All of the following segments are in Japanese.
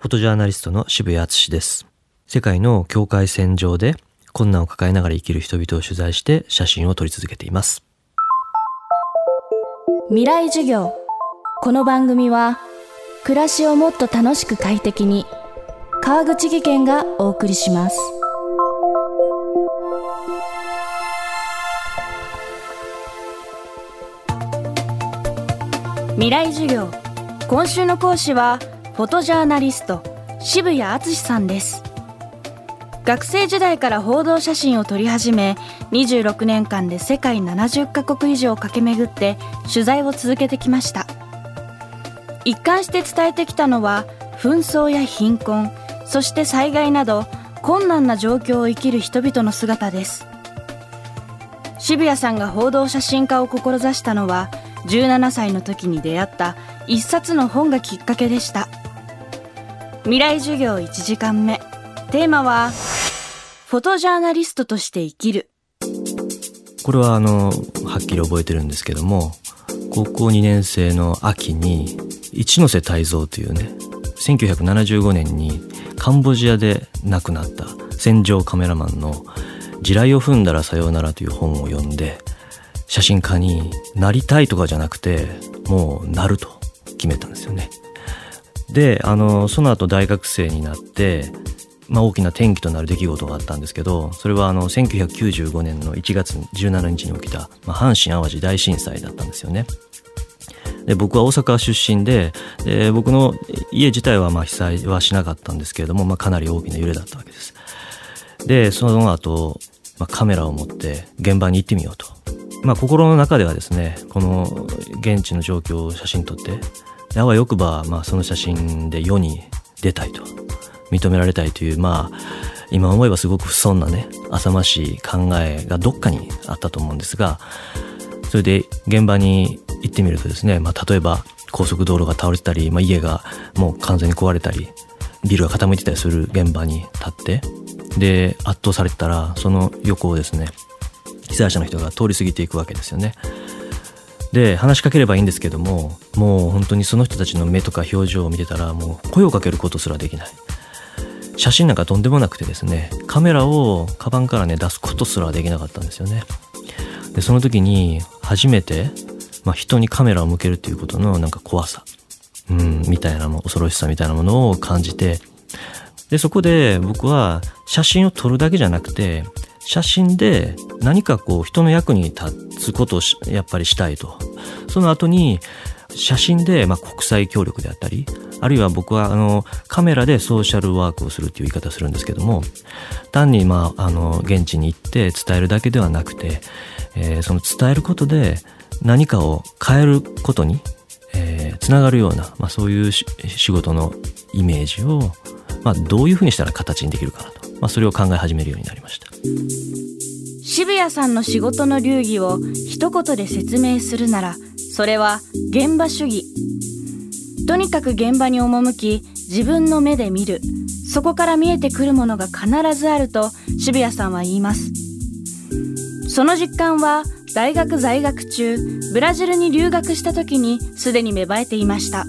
フォトジャーナリストの渋谷敦です。世界の境界線上で困難を抱えながら生きる人々を取材して写真を撮り続けています。未来授業。この番組は暮らしをもっと楽しく快適に川口義賢がお送りします。未来授業。今週の講師はフォトジャーナリスト渋谷敦さんです。学生時代から報道写真を撮り始め26年間で世界70カ国以上駆け巡って取材を続けてきました。一貫して伝えてきたのは紛争や貧困そして災害など困難な状況を生きる人々の姿です。渋谷さんが報道写真家を志したのは17歳の時に出会った一冊の本がきっかけでした。未来授業1時間目テーマはフォトジャーナリストとして生きるこれはあのはっきり覚えてるんですけども高校2年生の秋に一ノ瀬泰造というね1975年にカンボジアで亡くなった戦場カメラマンの「地雷を踏んだらさようなら」という本を読んで写真家になりたいとかじゃなくてもうなると決めたんですよね。であのその後大学生になって、まあ、大きな転機となる出来事があったんですけどそれはあの1995年の1月17日に起きた、まあ、阪神・淡路大震災だったんですよね。で僕は大阪出身でで僕の家自体はまあ被災はしなかったんですけれども、まあ、かなり大きな揺れだったわけです。でその後、まあカメラを持って現場に行ってみようと。まあ、心の中ではですねこの現地の状況を写真撮ってあわよくば、まあ、その写真で世に出たいと認められたいというまあ今思えばすごく不損なね浅ましい考えがどっかにあったと思うんですがそれで現場に行ってみるとですね、まあ、例えば高速道路が倒れてたり、まあ、家がもう完全に壊れたりビルが傾いてたりする現場に立ってで圧倒されてたらその横をですね被災者の人が通り過ぎていくわけですよね。で話しかければいいんですけどももう本当にその人たちの目とか表情を見てたらもう声をかけることすらできない。写真なんかとんでもなくてですねカメラをカバンからね出すことすらできなかったんですよね。でその時に初めて、まあ、人にカメラを向けるっていうことのなんか怖さ。うんみたいなも恐ろしさみたいなものを感じて。でそこで僕は写真を撮るだけじゃなくて写真で何かこう人の役に立つことをやっぱりしたいと。その後に写真でま国際協力であったり、あるいは僕はあのカメラでソーシャルワークをするっていう言い方をするんですけども、単にまああの現地に行って伝えるだけではなくて、えー、その伝えることで何かを変えることに、えー、つながるような、まあ、そういう仕事のイメージを、まあ、どういうふうにしたら形にできるかなと。まあ、それを考え始めるようになりました渋谷さんの仕事の流儀を一言で説明するならそれは現場主義。とにかく現場に赴き自分の目で見る。そこから見えてくるものが必ずあると渋谷さんは言います。その実感は大学在学中ブラジルに留学した時にすでに芽生えていました、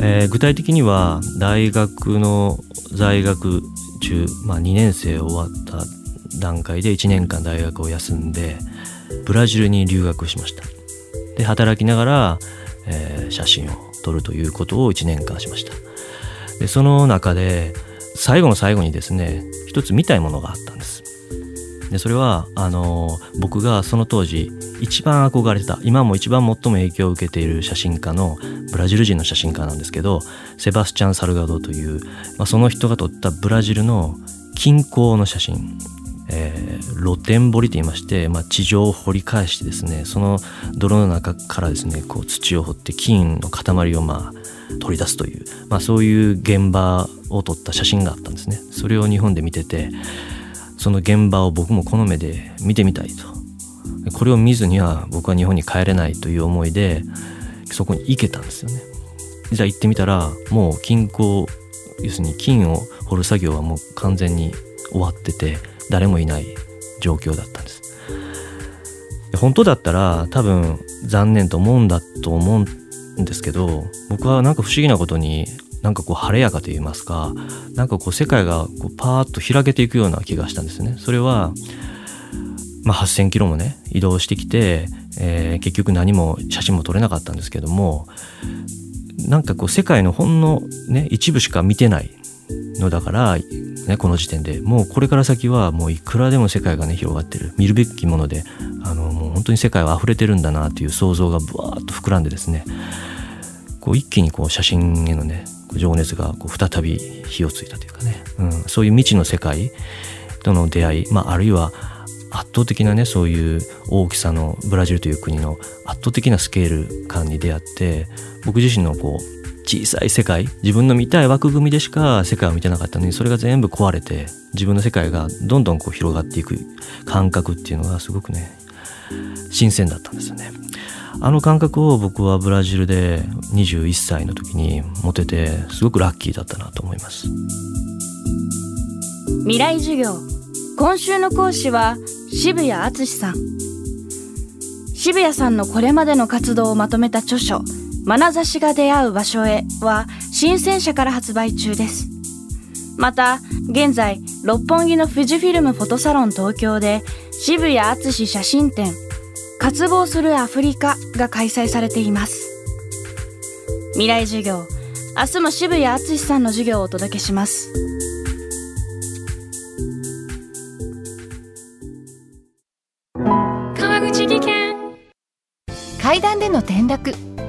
えー、具体的には大学の在学中、まあ、2年生終わった段階で1年間大学を休んでブラジルに留学しました。で働きながら、えー、写真を撮るということを1年間しました。でその中で最後の最後にですね一つ見たいものがあったんです。でそれはあの僕がその当時一番憧れてた今も一番最も影響を受けている写真家のブラジル人の写真家なんですけどセバスチャン・サルガドという、まあ、その人が撮ったブラジルの近郊の写真。えー、露天掘りと言いまして、まあ、地上を掘り返してですねその泥の中からですねこう土を掘って金の塊をまあ取り出すという、まあ、そういう現場を撮った写真があったんですね。それを日本で見ててその現場を僕もこの目で見てみたいと。これを見ずには僕は日本に帰れないという思いでそこに行けたんですよね。じゃあ行ってみたらもう金鉱要するに金を掘る作業はもう完全に終わってて誰もいない状況だったんです本当だったら多分残念と思うんだと思うんですけど僕はなんか不思議なことになんかこう晴れやかと言いますかなんかこう世界がこうパーッと開けていくような気がしたんですね。それは、まあ、8,000キロもね移動してきて、えー、結局何も写真も撮れなかったんですけどもなんかこう世界のほんの、ね、一部しか見てないのだから、ね、この時点でもうこれから先はもういくらでも世界がね広がってる。見るべきものであのもう本当に世界は溢れてるんだなという想像がぶわーっと膨らんでですね。こう一気にこう写真へのね情熱がこう再び火をついたというかね、うん、そういう未知の世界との出会い、まあ、あるいは圧倒的なねそういう大きさのブラジルという国の圧倒的なスケール感に出会って僕自身のこう小さい世界自分の見たい枠組みでしか世界を見てなかったのにそれが全部壊れて自分の世界がどんどんこう広がっていく感覚っていうのがすごくね新鮮だったんですよね。あの感覚を僕はブラジルで21歳の時に持ててすごくラッキーだったなと思います。未来授業。今週の講師は渋谷敦さん。渋谷さんのこれまでの活動をまとめた著書「眼差しが出会う場所へ」は新鮮社から発売中です。また現在六本木の富士フィルムフォトサロン東京で渋谷敦写真展渇望するアフリカが開催されています。未来授業明日も渋谷敦さんの授業をお届けします。